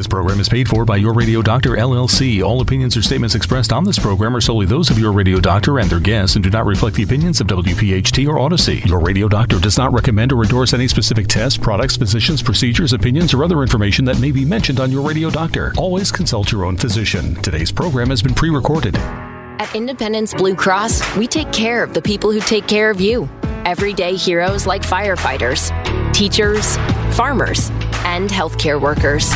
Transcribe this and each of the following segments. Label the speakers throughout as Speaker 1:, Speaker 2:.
Speaker 1: This program is paid for by Your Radio Doctor LLC. All opinions or statements expressed on this program are solely those of Your Radio Doctor and their guests and do not reflect the opinions of WPHT or Odyssey. Your Radio Doctor does not recommend or endorse any specific tests, products, physicians, procedures, opinions, or other information that may be mentioned on Your Radio Doctor. Always consult your own physician. Today's program has been pre recorded.
Speaker 2: At Independence Blue Cross, we take care of the people who take care of you. Everyday heroes like firefighters, teachers, farmers, and healthcare workers.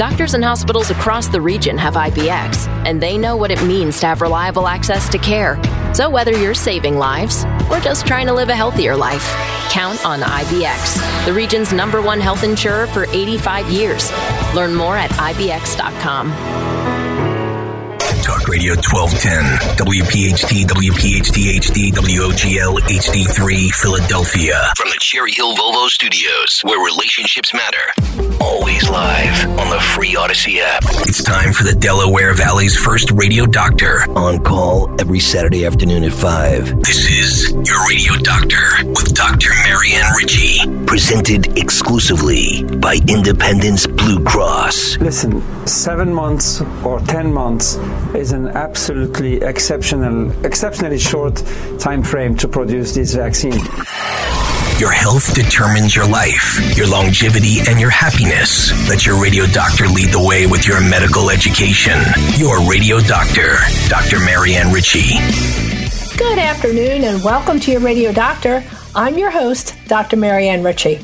Speaker 2: Doctors and hospitals across the region have IBX, and they know what it means to have reliable access to care. So whether you're saving lives or just trying to live a healthier life, count on IBX, the region's number one health insurer for 85 years. Learn more at IBX.com.
Speaker 3: Talk Radio 1210, WPHT, WPHT HD, WOGL HD3, Philadelphia. From the Cherry Hill Volvo Studios, where relationships matter. Always live on the free Odyssey app. It's time for the Delaware Valley's first radio doctor. On call every Saturday afternoon at 5. This is Your Radio Doctor with Dr. Marianne Ritchie. Presented exclusively by Independence Blue Cross.
Speaker 4: Listen, seven months or ten months is an absolutely exceptional, exceptionally short time frame to produce this vaccine.
Speaker 3: Your health determines your life, your longevity, and your happiness. Let your radio doctor lead the way with your medical education. Your radio doctor, Dr. Marianne Ritchie.
Speaker 5: Good afternoon and welcome to your radio doctor. I'm your host, Dr. Marianne Ritchie.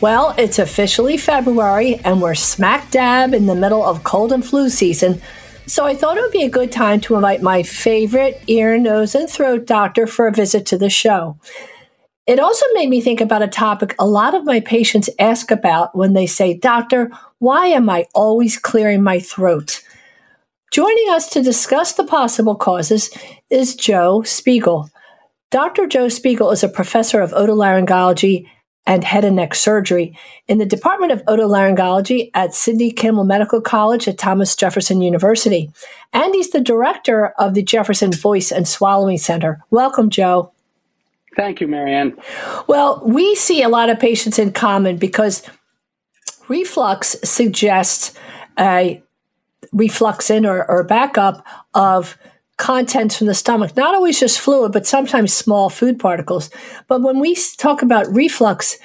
Speaker 5: Well, it's officially February and we're smack dab in the middle of cold and flu season. So I thought it would be a good time to invite my favorite ear, nose, and throat doctor for a visit to the show. It also made me think about a topic a lot of my patients ask about when they say, Doctor, why am I always clearing my throat? Joining us to discuss the possible causes is Joe Spiegel. Dr. Joe Spiegel is a professor of otolaryngology and head and neck surgery in the Department of Otolaryngology at Sidney Kimmel Medical College at Thomas Jefferson University. And he's the director of the Jefferson Voice and Swallowing Center. Welcome, Joe.
Speaker 6: Thank you, Marianne.
Speaker 5: Well, we see a lot of patients in common because reflux suggests a refluxin or, or backup of contents from the stomach, not always just fluid, but sometimes small food particles. But when we talk about reflux,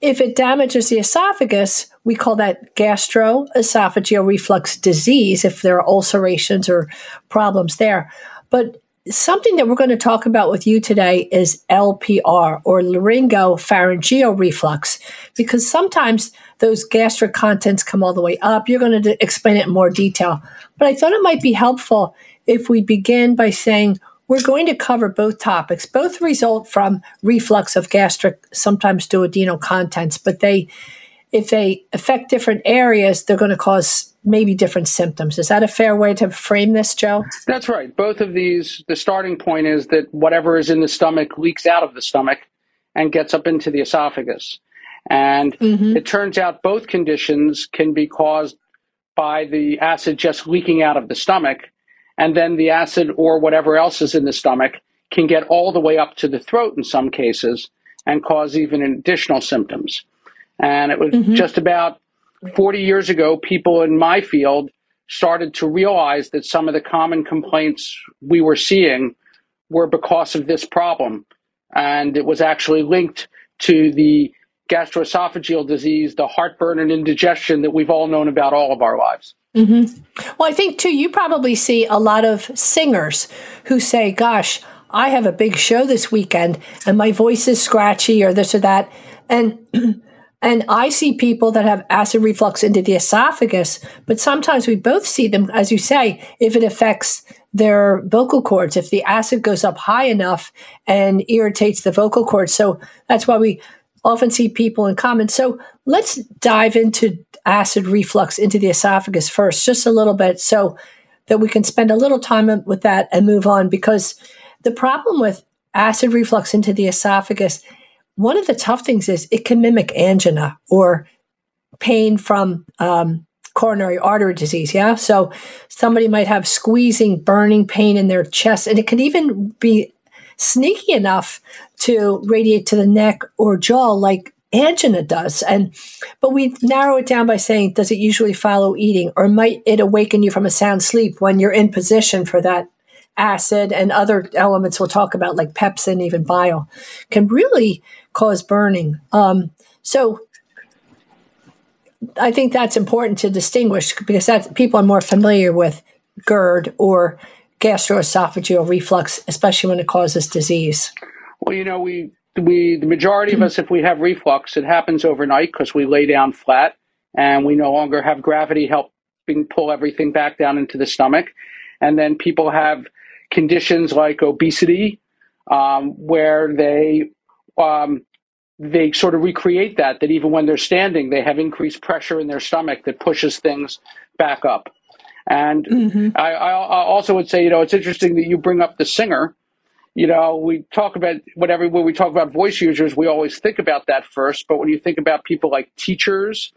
Speaker 5: if it damages the esophagus, we call that gastroesophageal reflux disease if there are ulcerations or problems there. But something that we're going to talk about with you today is LPR or laryngopharyngeal reflux, because sometimes those gastric contents come all the way up. You're going to explain it in more detail. But I thought it might be helpful if we begin by saying we're going to cover both topics. Both result from reflux of gastric, sometimes duodenal contents, but they, if they affect different areas, they're going to cause maybe different symptoms. Is that a fair way to frame this, Joe?
Speaker 6: That's right. Both of these, the starting point is that whatever is in the stomach leaks out of the stomach and gets up into the esophagus. And mm-hmm. it turns out both conditions can be caused by the acid just leaking out of the stomach. And then the acid or whatever else is in the stomach can get all the way up to the throat in some cases and cause even additional symptoms. And it was mm-hmm. just about 40 years ago, people in my field started to realize that some of the common complaints we were seeing were because of this problem. And it was actually linked to the gastroesophageal disease, the heartburn and indigestion that we've all known about all of our lives.
Speaker 5: Mm-hmm. Well, I think too, you probably see a lot of singers who say, Gosh, I have a big show this weekend and my voice is scratchy or this or that. And And I see people that have acid reflux into the esophagus, but sometimes we both see them, as you say, if it affects their vocal cords, if the acid goes up high enough and irritates the vocal cords. So that's why we often see people in common. So let's dive into acid reflux into the esophagus first, just a little bit, so that we can spend a little time with that and move on. Because the problem with acid reflux into the esophagus one of the tough things is it can mimic angina or pain from um, coronary artery disease. Yeah. So somebody might have squeezing, burning pain in their chest, and it can even be sneaky enough to radiate to the neck or jaw, like angina does. And but we narrow it down by saying, does it usually follow eating, or might it awaken you from a sound sleep when you're in position for that acid and other elements we'll talk about, like pepsin, even bile, can really cause burning. Um, so I think that's important to distinguish because that people are more familiar with GERD or gastroesophageal reflux, especially when it causes disease.
Speaker 6: Well, you know, we we the majority of us, if we have reflux, it happens overnight because we lay down flat and we no longer have gravity helping pull everything back down into the stomach. And then people have conditions like obesity, um, where they um, they sort of recreate that. That even when they're standing, they have increased pressure in their stomach that pushes things back up. And mm-hmm. I, I also would say, you know, it's interesting that you bring up the singer you know, we talk about whatever when we talk about voice users, we always think about that first. But when you think about people like teachers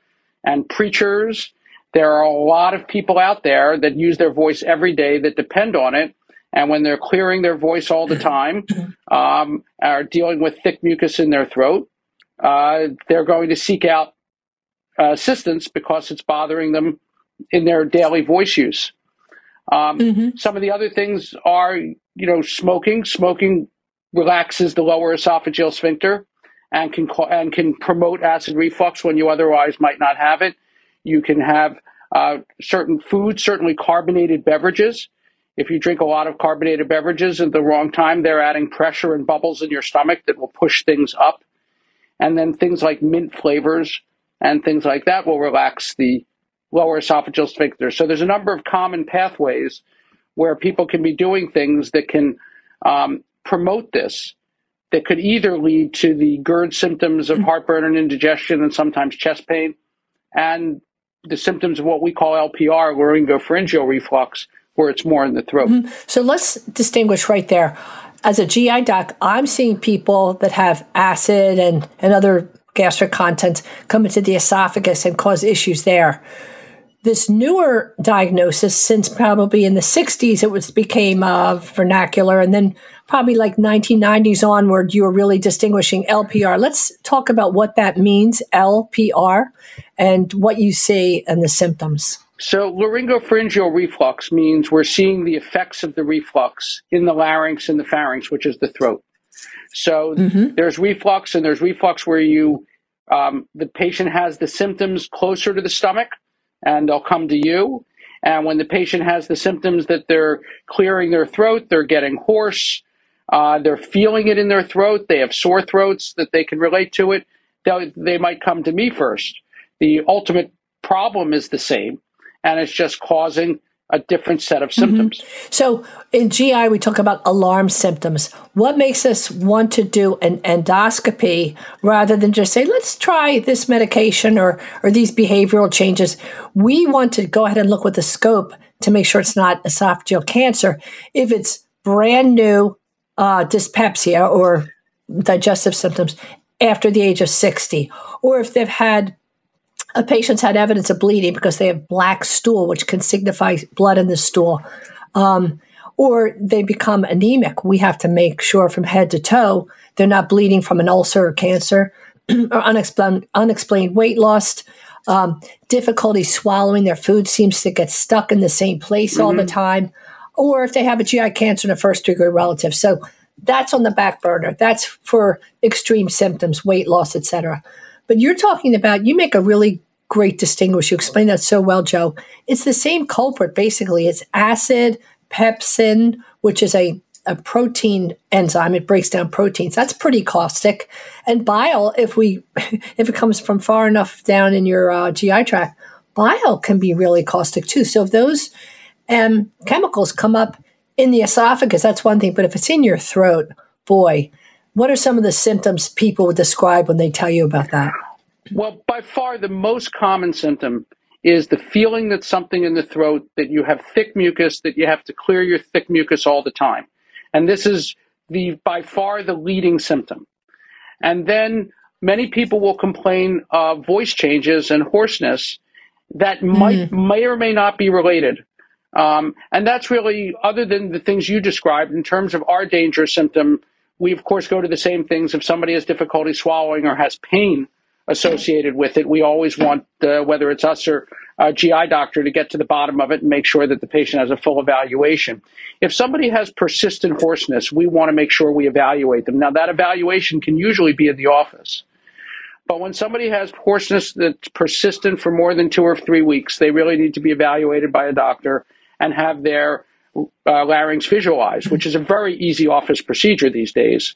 Speaker 6: and preachers, there are a lot of people out there that use their voice every day that depend on it. And when they're clearing their voice all the time, um, are dealing with thick mucus in their throat, uh, they're going to seek out uh, assistance because it's bothering them in their daily voice use. Um, mm-hmm. Some of the other things are, you know, smoking. Smoking relaxes the lower esophageal sphincter and can and can promote acid reflux when you otherwise might not have it. You can have uh, certain foods, certainly carbonated beverages. If you drink a lot of carbonated beverages at the wrong time, they're adding pressure and bubbles in your stomach that will push things up. And then things like mint flavors and things like that will relax the lower esophageal sphincter. So there's a number of common pathways where people can be doing things that can um, promote this that could either lead to the GERD symptoms of heartburn and indigestion and sometimes chest pain and the symptoms of what we call LPR, laryngopharyngeal reflux, where it's more in the throat. Mm-hmm.
Speaker 5: So let's distinguish right there. As a GI doc, I'm seeing people that have acid and, and other gastric contents come into the esophagus and cause issues there this newer diagnosis since probably in the 60s it was became uh, vernacular. And then probably like 1990s onward you were really distinguishing lpr let's talk about what that means lpr and what you see and the symptoms.
Speaker 6: So laryngopharyngeal reflux means we're seeing the effects of the reflux in the larynx and the pharynx which is the throat. So mm-hmm. there's reflux and there's reflux where you um, the patient has the symptoms closer to the stomach and they'll come to you. And when the patient has the symptoms that they're clearing their throat, they're getting hoarse, uh, they're feeling it in their throat, they have sore throats that they can relate to it, they might come to me first. The ultimate problem is the same, and it's just causing a different set of mm-hmm. symptoms.
Speaker 5: Mm-hmm. So in GI, we talk about alarm symptoms. What makes us want to do an endoscopy rather than just say, let's try this medication or, or these behavioral changes? We want to go ahead and look with the scope to make sure it's not esophageal cancer. If it's brand new uh, dyspepsia or digestive symptoms after the age of 60, or if they've had a patient's had evidence of bleeding because they have black stool, which can signify blood in the stool, um, or they become anemic. We have to make sure from head to toe they're not bleeding from an ulcer or cancer or unexplained, unexplained weight loss. Um, difficulty swallowing their food seems to get stuck in the same place mm-hmm. all the mm-hmm. time, or if they have a GI cancer in a first degree relative. So that's on the back burner. That's for extreme symptoms, weight loss, etc. But you're talking about, you make a really great distinguish. You explain that so well, Joe. It's the same culprit, basically. It's acid, pepsin, which is a, a protein enzyme. It breaks down proteins. That's pretty caustic. And bile, if we if it comes from far enough down in your uh, GI tract, bile can be really caustic too. So if those um, chemicals come up in the esophagus, that's one thing. But if it's in your throat, boy, what are some of the symptoms people would describe when they tell you about that?
Speaker 6: Well, by far the most common symptom is the feeling that something in the throat, that you have thick mucus, that you have to clear your thick mucus all the time. And this is the by far the leading symptom. And then many people will complain of voice changes and hoarseness that mm. might may or may not be related. Um, and that's really, other than the things you described in terms of our danger symptom, we of course go to the same things if somebody has difficulty swallowing or has pain associated with it. We always want, uh, whether it's us or a GI doctor, to get to the bottom of it and make sure that the patient has a full evaluation. If somebody has persistent hoarseness, we want to make sure we evaluate them. Now, that evaluation can usually be in the office. But when somebody has hoarseness that's persistent for more than two or three weeks, they really need to be evaluated by a doctor and have their uh, larynx visualized, which is a very easy office procedure these days.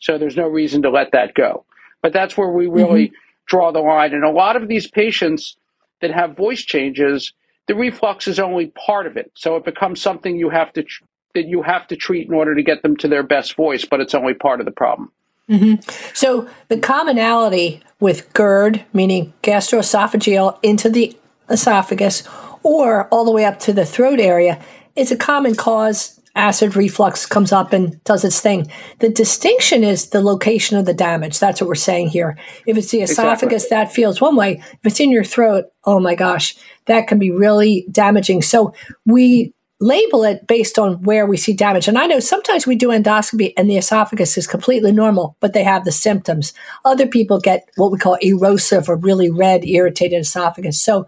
Speaker 6: So there's no reason to let that go. But that's where we really mm-hmm. draw the line. And a lot of these patients that have voice changes, the reflux is only part of it. So it becomes something you have to tr- that you have to treat in order to get them to their best voice, but it's only part of the problem.
Speaker 5: Mm-hmm. So the commonality with GERD, meaning gastroesophageal into the esophagus, or all the way up to the throat area, is a common cause. Acid reflux comes up and does its thing. The distinction is the location of the damage. That's what we're saying here. If it's the esophagus, exactly. that feels one way. If it's in your throat, oh my gosh, that can be really damaging. So we label it based on where we see damage. And I know sometimes we do endoscopy and the esophagus is completely normal, but they have the symptoms. Other people get what we call erosive or really red, irritated esophagus. So,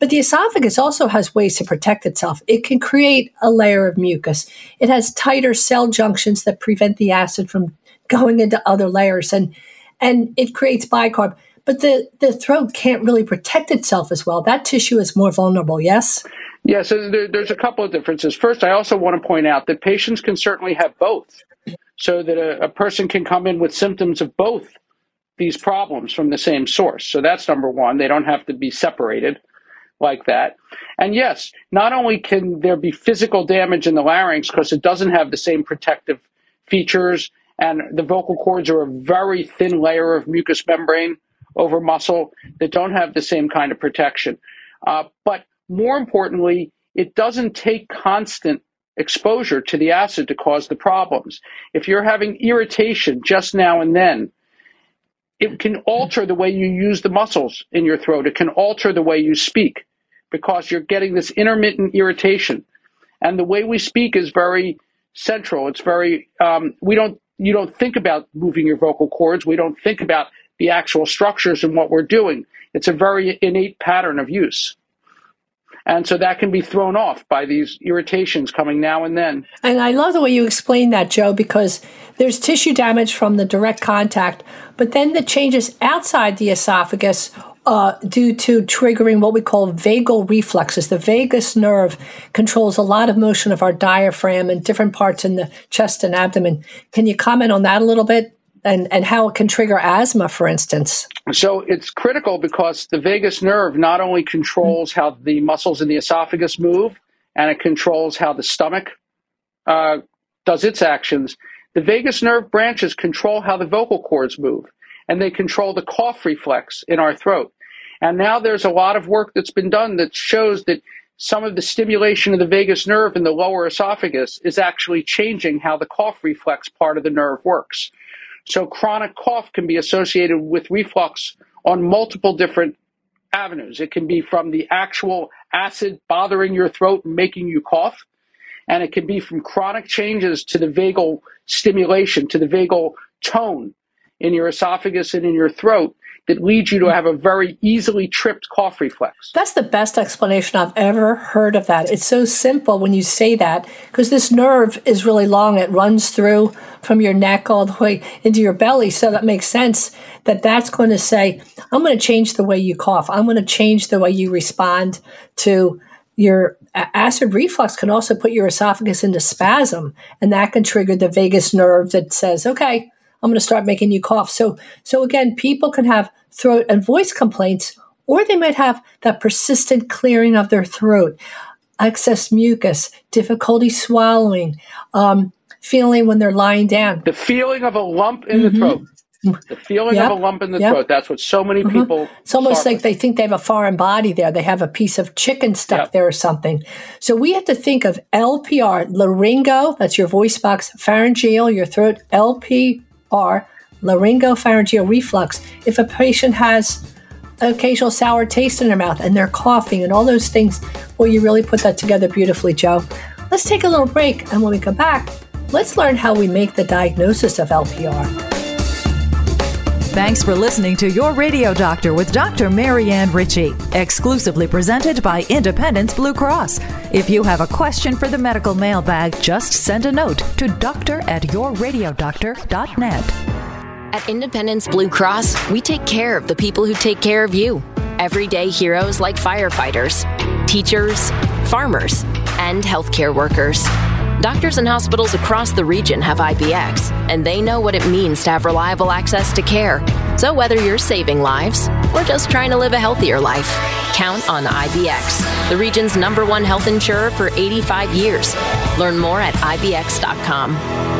Speaker 5: but the esophagus also has ways to protect itself. It can create a layer of mucus. It has tighter cell junctions that prevent the acid from going into other layers and and it creates bicarb. But the, the throat can't really protect itself as well. That tissue is more vulnerable, yes?
Speaker 6: Yeah, so there, there's a couple of differences. First, I also want to point out that patients can certainly have both, so that a, a person can come in with symptoms of both these problems from the same source. So that's number one. They don't have to be separated like that. And yes, not only can there be physical damage in the larynx because it doesn't have the same protective features, and the vocal cords are a very thin layer of mucous membrane over muscle that don't have the same kind of protection. Uh, but more importantly, it doesn't take constant exposure to the acid to cause the problems. If you're having irritation just now and then, it can alter the way you use the muscles in your throat. It can alter the way you speak because you're getting this intermittent irritation. And the way we speak is very central. It's very, um, we don't, you don't think about moving your vocal cords. We don't think about the actual structures and what we're doing. It's a very innate pattern of use. And so that can be thrown off by these irritations coming now and then.
Speaker 5: And I love the way you explain that, Joe, because there's tissue damage from the direct contact, but then the changes outside the esophagus uh, due to triggering what we call vagal reflexes. The vagus nerve controls a lot of motion of our diaphragm and different parts in the chest and abdomen. Can you comment on that a little bit? and, and how it can trigger asthma, for instance.
Speaker 6: So it's critical because the vagus nerve not only controls how the muscles in the esophagus move, and it controls how the stomach uh, does its actions. The vagus nerve branches control how the vocal cords move, and they control the cough reflex in our throat. And now there's a lot of work that's been done that shows that some of the stimulation of the vagus nerve in the lower esophagus is actually changing how the cough reflex part of the nerve works. So chronic cough can be associated with reflux on multiple different avenues. It can be from the actual acid bothering your throat and making you cough, and it can be from chronic changes to the vagal stimulation, to the vagal tone in your esophagus and in your throat that leads you to have a very easily tripped cough reflex.
Speaker 5: That's the best explanation I've ever heard of that. It's so simple when you say that because this nerve is really long. It runs through from your neck all the way into your belly. So that makes sense that that's going to say, I'm going to change the way you cough. I'm going to change the way you respond to your acid reflux can also put your esophagus into spasm and that can trigger the vagus nerve that says, okay, I'm going to start making you cough. So, so again, people can have throat and voice complaints, or they might have that persistent clearing of their throat, excess mucus, difficulty swallowing, um, feeling when they're lying down.
Speaker 6: The feeling of a lump in mm-hmm. the throat. The feeling yep. of a lump in the yep. throat. That's what so many mm-hmm. people.
Speaker 5: It's almost like with. they think they have a foreign body there. They have a piece of chicken stuck yep. there or something. So we have to think of LPR, laryngo, that's your voice box, pharyngeal, your throat, LP or laryngopharyngeal reflux if a patient has occasional sour taste in their mouth and they're coughing and all those things. Well, you really put that together beautifully, Joe. Let's take a little break, and when we come back, let's learn how we make the diagnosis of LPR.
Speaker 7: Thanks for listening to Your Radio Doctor with Dr. Marianne Ritchie, exclusively presented by Independence Blue Cross. If you have a question for the medical mailbag, just send a note to doctor at yourradiodoctor.net.
Speaker 2: At Independence Blue Cross, we take care of the people who take care of you. Everyday heroes like firefighters, teachers, farmers, and healthcare workers. Doctors and hospitals across the region have IBX, and they know what it means to have reliable access to care. So whether you're saving lives or just trying to live a healthier life, count on IBX, the region's number one health insurer for 85 years. Learn more at IBX.com.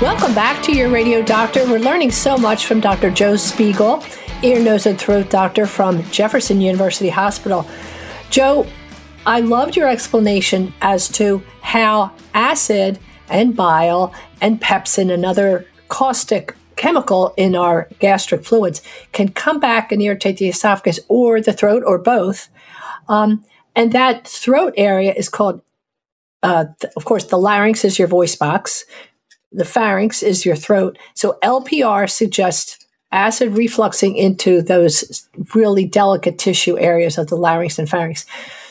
Speaker 5: Welcome back to your radio doctor. We're learning so much from Dr. Joe Spiegel, ear, nose, and throat doctor from Jefferson University Hospital. Joe, I loved your explanation as to how acid and bile and pepsin, another caustic chemical in our gastric fluids, can come back and irritate the esophagus or the throat or both. Um, and that throat area is called uh, th- of course, the larynx is your voice box, the pharynx is your throat. So LPR suggests acid refluxing into those really delicate tissue areas of the larynx and pharynx.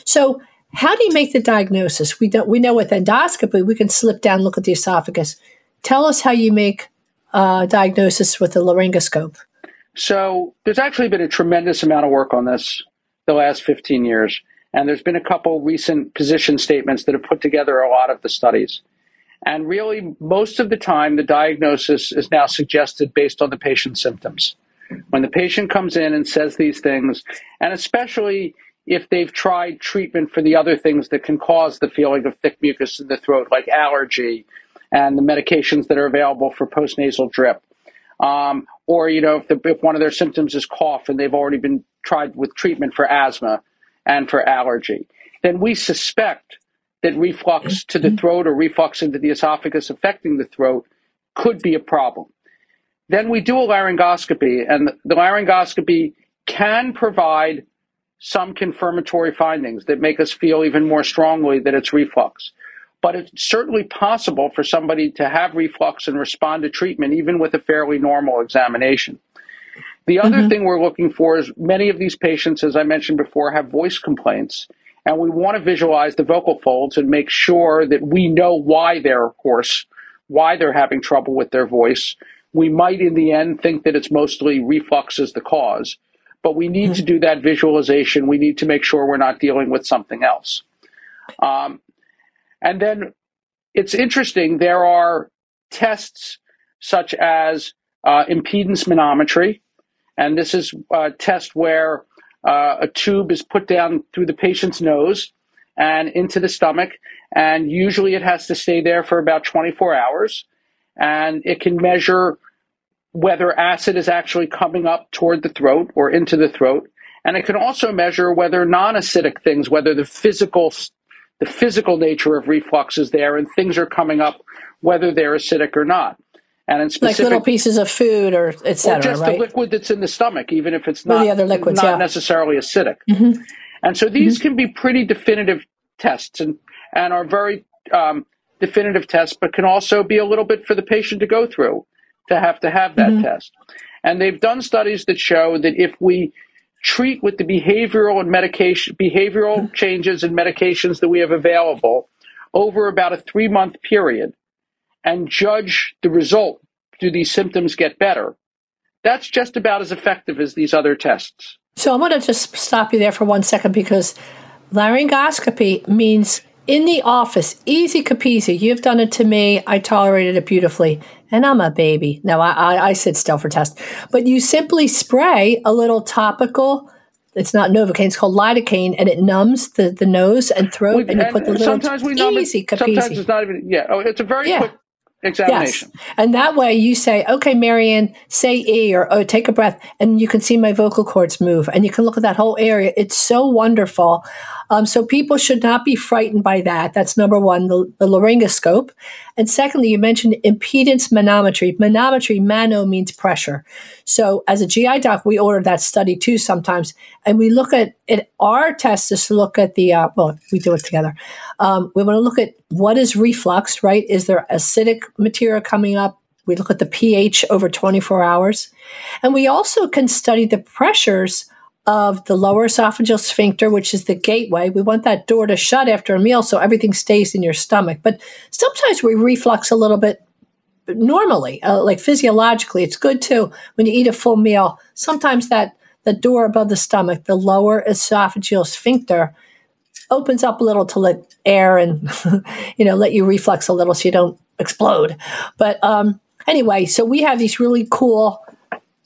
Speaker 5: So, how do you make the diagnosis? We don't. We know with endoscopy we can slip down, look at the esophagus. Tell us how you make uh, diagnosis with the laryngoscope.
Speaker 6: So, there's actually been a tremendous amount of work on this the last 15 years. And there's been a couple recent position statements that have put together a lot of the studies. And really, most of the time, the diagnosis is now suggested based on the patient's symptoms. When the patient comes in and says these things, and especially if they've tried treatment for the other things that can cause the feeling of thick mucus in the throat, like allergy and the medications that are available for postnasal drip. Um, or, you know, if, the, if one of their symptoms is cough and they've already been tried with treatment for asthma, and for allergy, then we suspect that reflux to the throat or reflux into the esophagus affecting the throat could be a problem. Then we do a laryngoscopy, and the laryngoscopy can provide some confirmatory findings that make us feel even more strongly that it's reflux. But it's certainly possible for somebody to have reflux and respond to treatment even with a fairly normal examination. The other mm-hmm. thing we're looking for is many of these patients, as I mentioned before, have voice complaints. And we want to visualize the vocal folds and make sure that we know why they're hoarse, why they're having trouble with their voice. We might, in the end, think that it's mostly reflux as the cause, but we need mm-hmm. to do that visualization. We need to make sure we're not dealing with something else. Um, and then it's interesting, there are tests such as uh, impedance manometry, and this is a test where uh, a tube is put down through the patient's nose and into the stomach. And usually it has to stay there for about 24 hours. And it can measure whether acid is actually coming up toward the throat or into the throat. And it can also measure whether non-acidic things, whether the physical, the physical nature of reflux is there and things are coming up, whether they're acidic or not.
Speaker 5: And in specific, like little pieces of food or etc.
Speaker 6: Or just
Speaker 5: right?
Speaker 6: the liquid that's in the stomach, even if it's not,
Speaker 5: the other liquids,
Speaker 6: not
Speaker 5: yeah.
Speaker 6: necessarily acidic. Mm-hmm. And so these mm-hmm. can be pretty definitive tests and, and are very um, definitive tests, but can also be a little bit for the patient to go through to have to have that mm-hmm. test. And they've done studies that show that if we treat with the behavioral and medication behavioral mm-hmm. changes and medications that we have available over about a three month period, and judge the result. Do these symptoms get better? That's just about as effective as these other tests.
Speaker 5: So I'm going to just stop you there for one second because laryngoscopy means in the office, easy capeasy. You've done it to me. I tolerated it beautifully. And I'm a baby. No, I, I, I sit still for test. But you simply spray a little topical it's not Novocaine, it's called lidocaine, and it numbs the, the nose and throat, we, and you put the little
Speaker 6: sometimes we numb
Speaker 5: easy
Speaker 6: it, Sometimes it's not even, yeah, oh, it's a very yeah. quick examination.
Speaker 5: Yes. And that way you say, okay, Marianne, say E or oh, take a breath. And you can see my vocal cords move and you can look at that whole area. It's so wonderful. Um, so people should not be frightened by that. That's number one, the, the laryngoscope. And secondly, you mentioned impedance manometry. Manometry, mano means pressure. So as a GI doc, we order that study too sometimes. And we look at it. Our test is to look at the, uh, well, we do it together. Um, we want to look at what is reflux, right? Is there acidic material coming up? We look at the pH over 24 hours. And we also can study the pressures of the lower esophageal sphincter, which is the gateway. We want that door to shut after a meal so everything stays in your stomach. But sometimes we reflux a little bit normally, uh, like physiologically. It's good too when you eat a full meal. Sometimes that the door above the stomach, the lower esophageal sphincter, opens up a little to let air and you know let you reflux a little so you don't explode. But um, anyway, so we have these really cool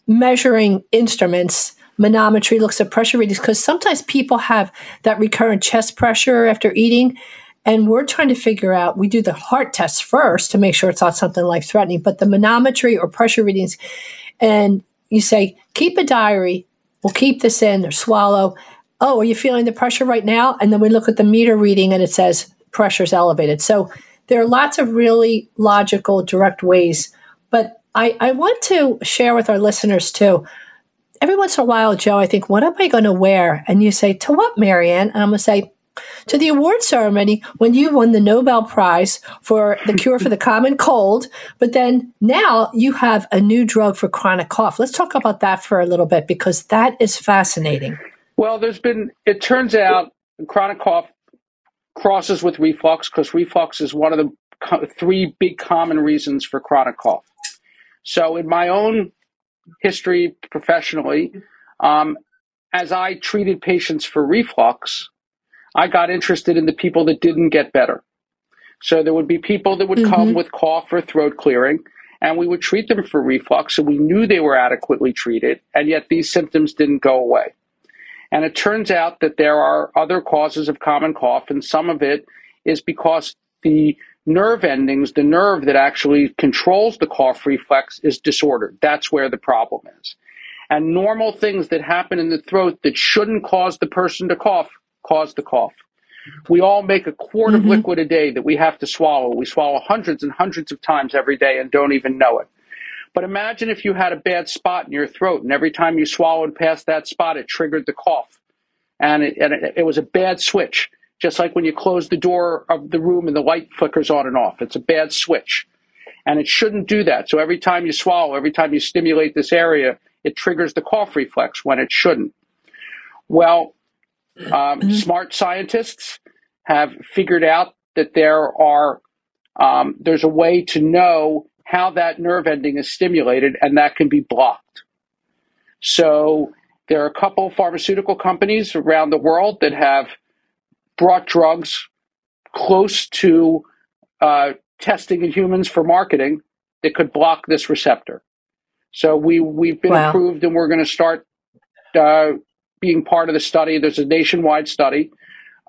Speaker 5: measuring instruments manometry looks at pressure readings because sometimes people have that recurrent chest pressure after eating. And we're trying to figure out, we do the heart test first to make sure it's not something life threatening, but the manometry or pressure readings. And you say, keep a diary, we'll keep this in or swallow. Oh, are you feeling the pressure right now? And then we look at the meter reading and it says pressure's elevated. So there are lots of really logical, direct ways. But I, I want to share with our listeners too every once in a while, Joe, I think, what am I going to wear? And you say, to what, Marianne? And I'm going to say, to the award ceremony when you won the Nobel Prize for the cure for the common cold. But then now you have a new drug for chronic cough. Let's talk about that for a little bit because that is fascinating.
Speaker 6: Well, there's been, it turns out chronic cough crosses with reflux because reflux is one of the three big common reasons for chronic cough. So, in my own history professionally. Um, as I treated patients for reflux, I got interested in the people that didn't get better. So there would be people that would mm-hmm. come with cough or throat clearing, and we would treat them for reflux, and we knew they were adequately treated, and yet these symptoms didn't go away. And it turns out that there are other causes of common cough, and some of it is because the nerve endings, the nerve that actually controls the cough reflex is disordered. That's where the problem is. And normal things that happen in the throat that shouldn't cause the person to cough cause the cough. We all make a quart mm-hmm. of liquid a day that we have to swallow. We swallow hundreds and hundreds of times every day and don't even know it. But imagine if you had a bad spot in your throat and every time you swallowed past that spot, it triggered the cough. And it, and it, it was a bad switch just like when you close the door of the room and the light flickers on and off. It's a bad switch. And it shouldn't do that. So every time you swallow, every time you stimulate this area, it triggers the cough reflex when it shouldn't. Well, um, mm-hmm. smart scientists have figured out that there are um, there's a way to know how that nerve ending is stimulated, and that can be blocked. So there are a couple pharmaceutical companies around the world that have brought drugs close to uh, testing in humans for marketing that could block this receptor. So we we've been wow. approved, and we're going to start uh, being part of the study. There's a nationwide study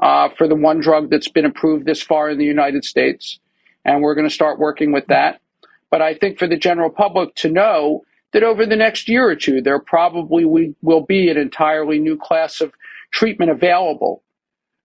Speaker 6: uh, for the one drug that's been approved this far in the United States, and we're going to start working with that. But I think for the general public to know that over the next year or two, there probably we, will be an entirely new class of treatment available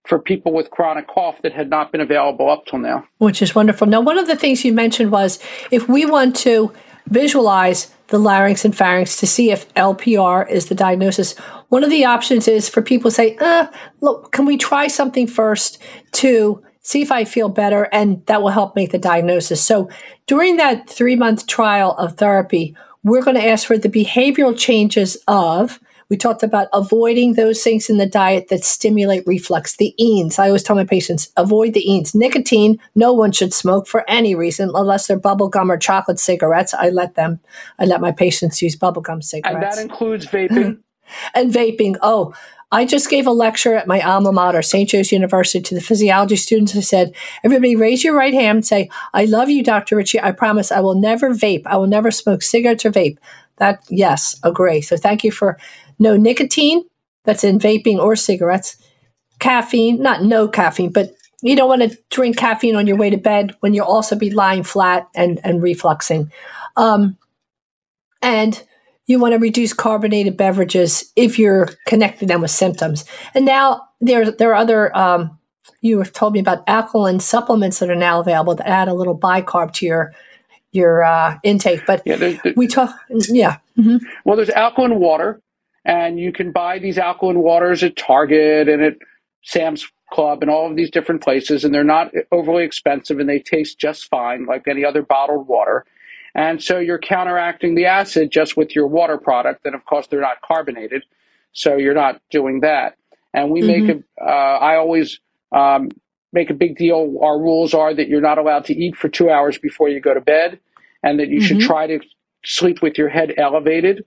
Speaker 6: for people with chronic cough that had not been available up till now.
Speaker 5: Which is wonderful. Now, one of the things you mentioned was if we want to visualize the larynx and pharynx to see if LPR is the diagnosis, one of the options is for people to say, uh, look, can we try something first to see if I feel better? And that will help make the diagnosis. So during that three month trial of therapy, we're going to ask for the behavioral changes of we talked about avoiding those things in the diet that stimulate reflux, the ENS. I always tell my patients avoid the ENS. Nicotine, no one should smoke for any reason unless they're bubblegum or chocolate cigarettes. I let them, I let my patients use bubblegum cigarettes.
Speaker 6: And that includes vaping.
Speaker 5: and vaping. Oh, I just gave a lecture at my alma mater, St. Joe's University, to the physiology students. I said, Everybody raise your right hand and say, I love you, Dr. Ritchie. I promise I will never vape. I will never smoke cigarettes or vape. That, yes, agree. So thank you for no nicotine that's in vaping or cigarettes, caffeine, not no caffeine, but you don't want to drink caffeine on your way to bed when you'll also be lying flat and, and refluxing. Um, and you want to reduce carbonated beverages if you're connecting them with symptoms. And now there, there are other, um, you have told me about alkaline supplements that are now available that add a little bicarb to your your uh, intake. But yeah, we talk, yeah.
Speaker 6: Mm-hmm. Well, there's alkaline water, and you can buy these alkaline waters at Target and at Sam's Club and all of these different places, and they're not overly expensive and they taste just fine, like any other bottled water. And so you're counteracting the acid just with your water product, and of course they're not carbonated, so you're not doing that. And we mm-hmm. make a, uh, I always um, make a big deal. Our rules are that you're not allowed to eat for two hours before you go to bed, and that you mm-hmm. should try to sleep with your head elevated,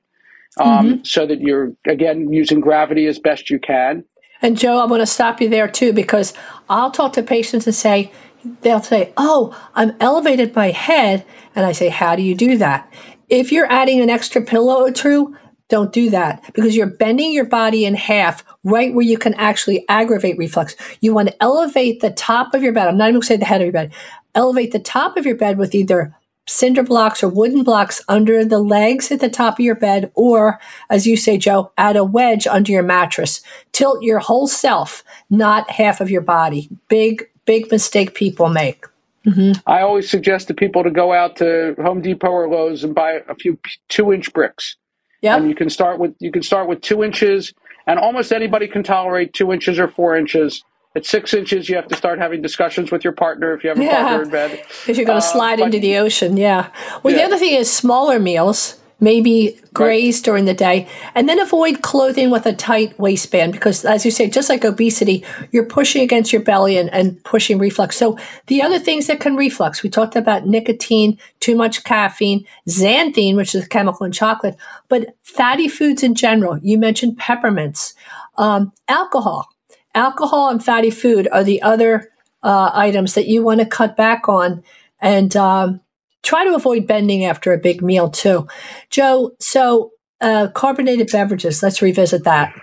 Speaker 6: um, mm-hmm. so that you're again using gravity as best you can.
Speaker 5: And Joe, I'm going to stop you there too because I'll talk to patients and say, they'll say, "Oh, I'm elevated my head," and I say, "How do you do that?" If you're adding an extra pillow or two, don't do that because you're bending your body in half right where you can actually aggravate reflux. You want to elevate the top of your bed. I'm not even going to say the head of your bed. Elevate the top of your bed with either cinder blocks or wooden blocks under the legs at the top of your bed, or as you say, Joe, add a wedge under your mattress. Tilt your whole self, not half of your body. Big, big mistake people make.
Speaker 6: Mm-hmm. I always suggest to people to go out to Home Depot or Lowe's and buy a few two inch bricks. Yeah. And you can start with you can start with two inches, and almost anybody can tolerate two inches or four inches. At six inches, you have to start having discussions with your partner if you have a yeah. partner in bed.
Speaker 5: If you're going to uh, slide into the ocean, yeah. Well, yeah. the other thing is smaller meals maybe graze right. during the day, and then avoid clothing with a tight waistband because, as you say, just like obesity, you're pushing against your belly and, and pushing reflux. So, the other things that can reflux, we talked about nicotine, too much caffeine, xanthine, which is a chemical in chocolate, but fatty foods in general. You mentioned peppermints, um, alcohol. Alcohol and fatty food are the other uh, items that you want to cut back on. And um, try to avoid bending after a big meal too. Joe, so uh, carbonated beverages, let's revisit that.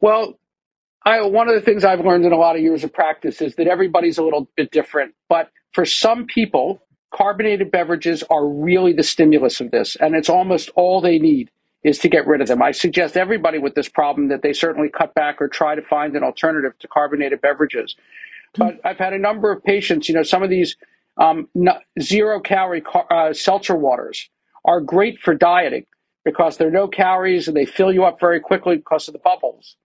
Speaker 6: Well, I, one of the things I've learned in a lot of years of practice is that everybody's a little bit different. But for some people, carbonated beverages are really the stimulus of this, and it's almost all they need is to get rid of them. I suggest everybody with this problem that they certainly cut back or try to find an alternative to carbonated beverages. But I've had a number of patients, you know, some of these um, zero calorie uh, seltzer waters are great for dieting because there are no calories and they fill you up very quickly because of the bubbles.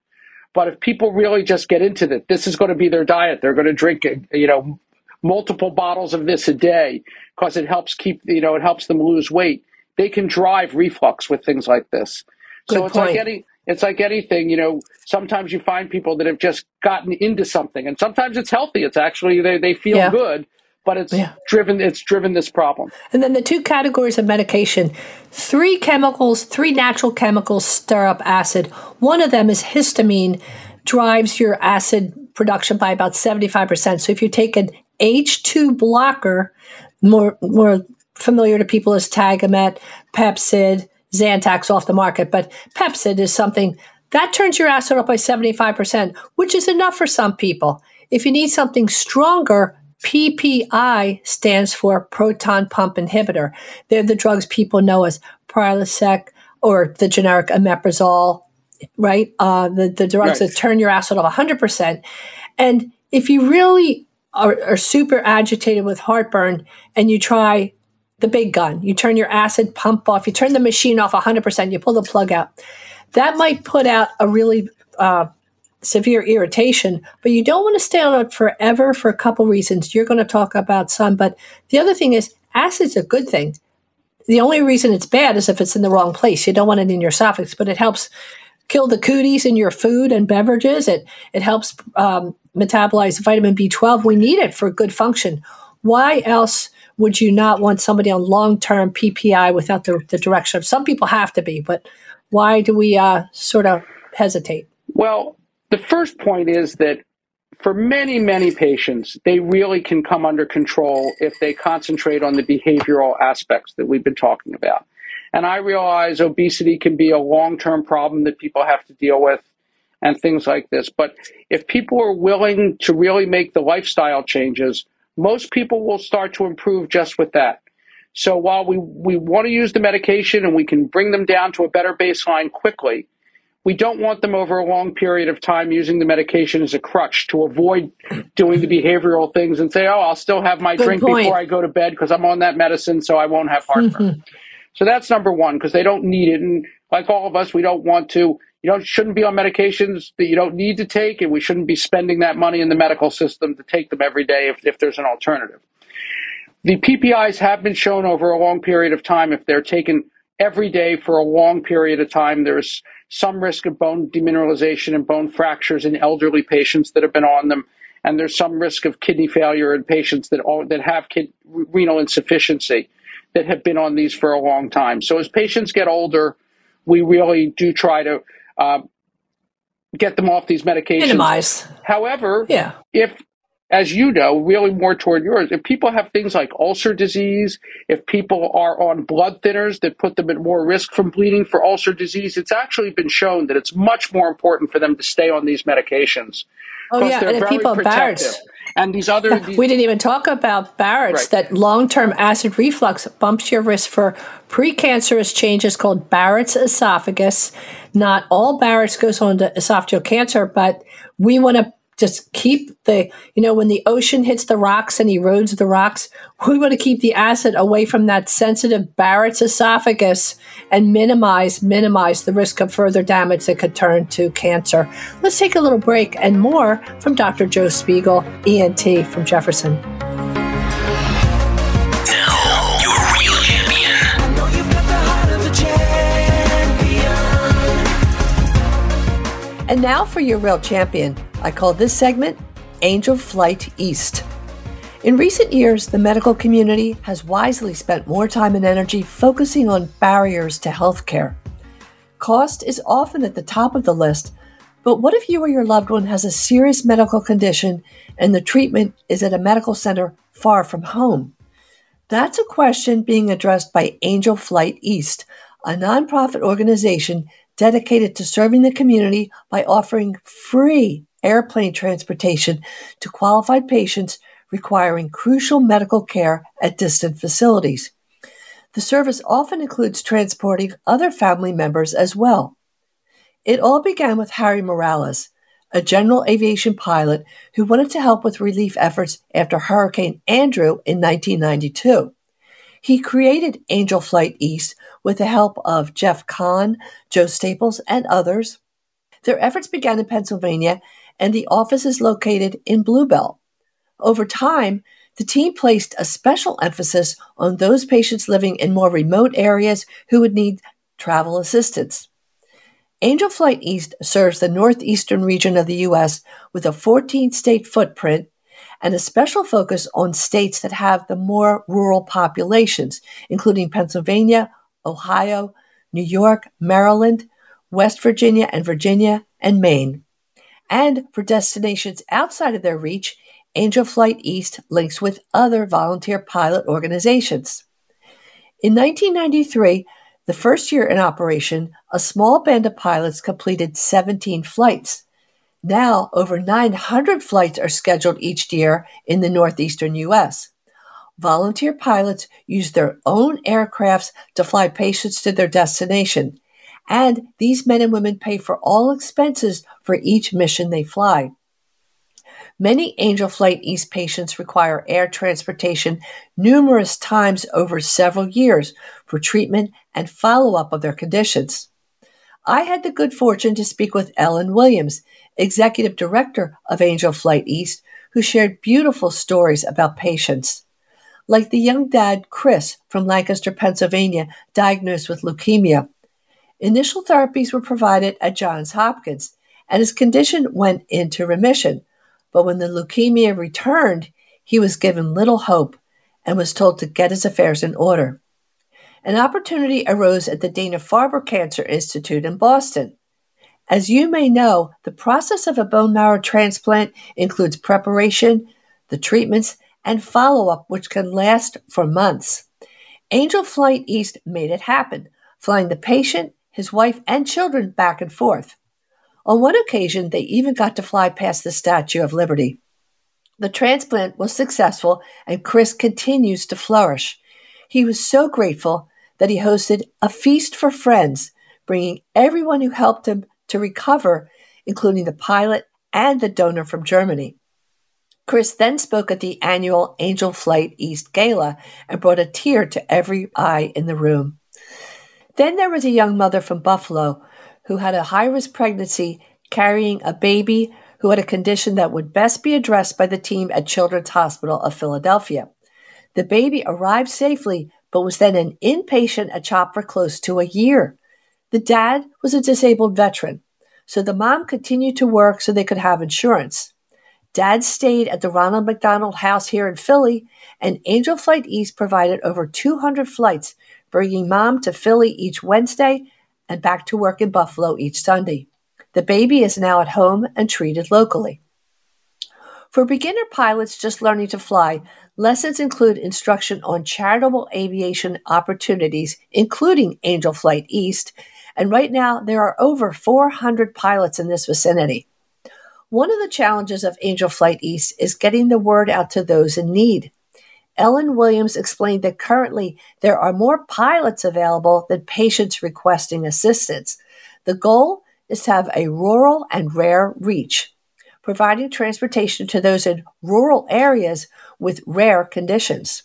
Speaker 6: But if people really just get into it, this is going to be their diet. They're going to drink, you know, multiple bottles of this a day because it helps keep, you know, it helps them lose weight. They can drive reflux with things like this. Good so it's point. like any, it's like anything, you know, sometimes you find people that have just gotten into something and sometimes it's healthy. It's actually, they, they feel yeah. good but it's yeah. driven it's driven this problem.
Speaker 5: And then the two categories of medication, three chemicals, three natural chemicals stir up acid. One of them is histamine drives your acid production by about 75%. So if you take an H2 blocker, more more familiar to people as Tagamet, Pepcid, Zantac off the market, but Pepcid is something that turns your acid up by 75%, which is enough for some people. If you need something stronger, PPI stands for proton pump inhibitor. They're the drugs people know as Prilosec or the generic omeprazole, right? Uh, the, the drugs right. that turn your acid off 100%. And if you really are, are super agitated with heartburn and you try the big gun, you turn your acid pump off, you turn the machine off 100%, you pull the plug out, that might put out a really uh, severe irritation, but you don't want to stay on it forever for a couple reasons. You're going to talk about some, but the other thing is acid's a good thing. The only reason it's bad is if it's in the wrong place. You don't want it in your esophagus, but it helps kill the cooties in your food and beverages. It it helps um, metabolize vitamin B12. We need it for good function. Why else would you not want somebody on long term PPI without the, the direction? Of some people have to be, but why do we uh, sort of hesitate?
Speaker 6: Well, the first point is that for many, many patients, they really can come under control if they concentrate on the behavioral aspects that we've been talking about. And I realize obesity can be a long term problem that people have to deal with. and things like this. But if people are willing to really make the lifestyle changes, most people will start to improve just with that. So while we, we want to use the medication and we can bring them down to a better baseline quickly, we don't want them over a long period of time using the medication as a crutch to avoid doing the behavioral things and say, oh, I'll still have my Good drink point. before I go to bed because I'm on that medicine, so I won't have heartburn. Mm-hmm. so that's number one because they don't need it. And like all of us, we don't want to you don't shouldn't be on medications that you don't need to take, and we shouldn't be spending that money in the medical system to take them every day if, if there's an alternative. The PPIs have been shown over a long period of time if they're taken every day for a long period of time. There's some risk of bone demineralization and bone fractures in elderly patients that have been on them, and there's some risk of kidney failure in patients that all, that have kid, renal insufficiency that have been on these for a long time. So as patients get older, we really do try to uh, get them off these medications.
Speaker 5: Minimize.
Speaker 6: However,
Speaker 5: yeah.
Speaker 6: if as you know, really more toward yours. If people have things like ulcer disease, if people are on blood thinners that put them at more risk from bleeding for ulcer disease, it's actually been shown that it's much more important for them to stay on these medications.
Speaker 5: Oh yeah, and if people Barrett's.
Speaker 6: And these other these,
Speaker 5: we didn't even talk about Barrett's. Right. That long-term acid reflux bumps your risk for precancerous changes called Barrett's esophagus. Not all Barrett's goes on to esophageal cancer, but we want to just keep the you know when the ocean hits the rocks and erodes the rocks we want to keep the acid away from that sensitive barrett's esophagus and minimize minimize the risk of further damage that could turn to cancer. Let's take a little break and more from dr joe spiegel ent from jefferson And now for your real champion. I call this segment Angel Flight East. In recent years, the medical community has wisely spent more time and energy focusing on barriers to healthcare. Cost is often at the top of the list, but what if you or your loved one has a serious medical condition and the treatment is at a medical center far from home? That's a question being addressed by Angel Flight East, a nonprofit organization dedicated to serving the community by offering free airplane transportation to qualified patients requiring crucial medical care at distant facilities. The service often includes transporting other family members as well. It all began with Harry Morales, a general aviation pilot who wanted to help with relief efforts after Hurricane Andrew in 1992. He created Angel Flight East with the help of Jeff Kahn, Joe Staples, and others. Their efforts began in Pennsylvania, and the office is located in Blue Bell. Over time, the team placed a special emphasis on those patients living in more remote areas who would need travel assistance. Angel Flight East serves the northeastern region of the U.S. with a 14 state footprint and a special focus on states that have the more rural populations, including Pennsylvania, Ohio, New York, Maryland, West Virginia and Virginia, and Maine. And for destinations outside of their reach, Angel Flight East links with other volunteer pilot organizations. In 1993, the first year in operation, a small band of pilots completed 17 flights. Now, over 900 flights are scheduled each year in the northeastern U.S volunteer pilots use their own aircrafts to fly patients to their destination, and these men and women pay for all expenses for each mission they fly. Many Angel Flight East patients require air transportation numerous times over several years for treatment and follow up of their conditions. I had the good fortune to speak with Ellen Williams, Executive Director of Angel Flight East, who shared beautiful stories about patients like the young dad, Chris, from Lancaster, Pennsylvania, diagnosed with leukemia. Initial therapies were provided at Johns Hopkins, and his condition went into remission. But when the leukemia returned, he was given little hope and was told to get his affairs in order. An opportunity arose at the Dana Farber Cancer Institute in Boston. As you may know, the process of a bone marrow transplant includes preparation, the treatments, and follow up, which can last for months. Angel Flight East made it happen, flying the patient, his wife, and children back and forth. On one occasion, they even got to fly past the Statue of Liberty. The transplant was successful, and Chris continues to flourish. He was so grateful that he hosted a feast for friends, bringing everyone who helped him to recover, including the pilot and the donor from Germany. Chris then spoke at the annual Angel Flight East Gala and brought a tear to every eye in the room. Then there was a young mother from Buffalo who had a high risk pregnancy carrying a baby who had a condition that would best be addressed by the team at Children's Hospital of Philadelphia. The baby arrived safely, but was then an inpatient at CHOP for close to a year. The dad was a disabled veteran, so the mom continued to work so they could have insurance. Dad stayed at the Ronald McDonald House here in Philly, and Angel Flight East provided over 200 flights, bringing mom to Philly each Wednesday and back to work in Buffalo each Sunday. The baby is now at home and treated locally. For beginner pilots just learning to fly, lessons include instruction on charitable aviation opportunities, including Angel Flight East, and right now there are over 400 pilots in this vicinity. One of the challenges of Angel Flight East is getting the word out to those in need. Ellen Williams explained that currently there are more pilots available than patients requesting assistance. The goal is to have a rural and rare reach, providing transportation to those in rural areas with rare conditions.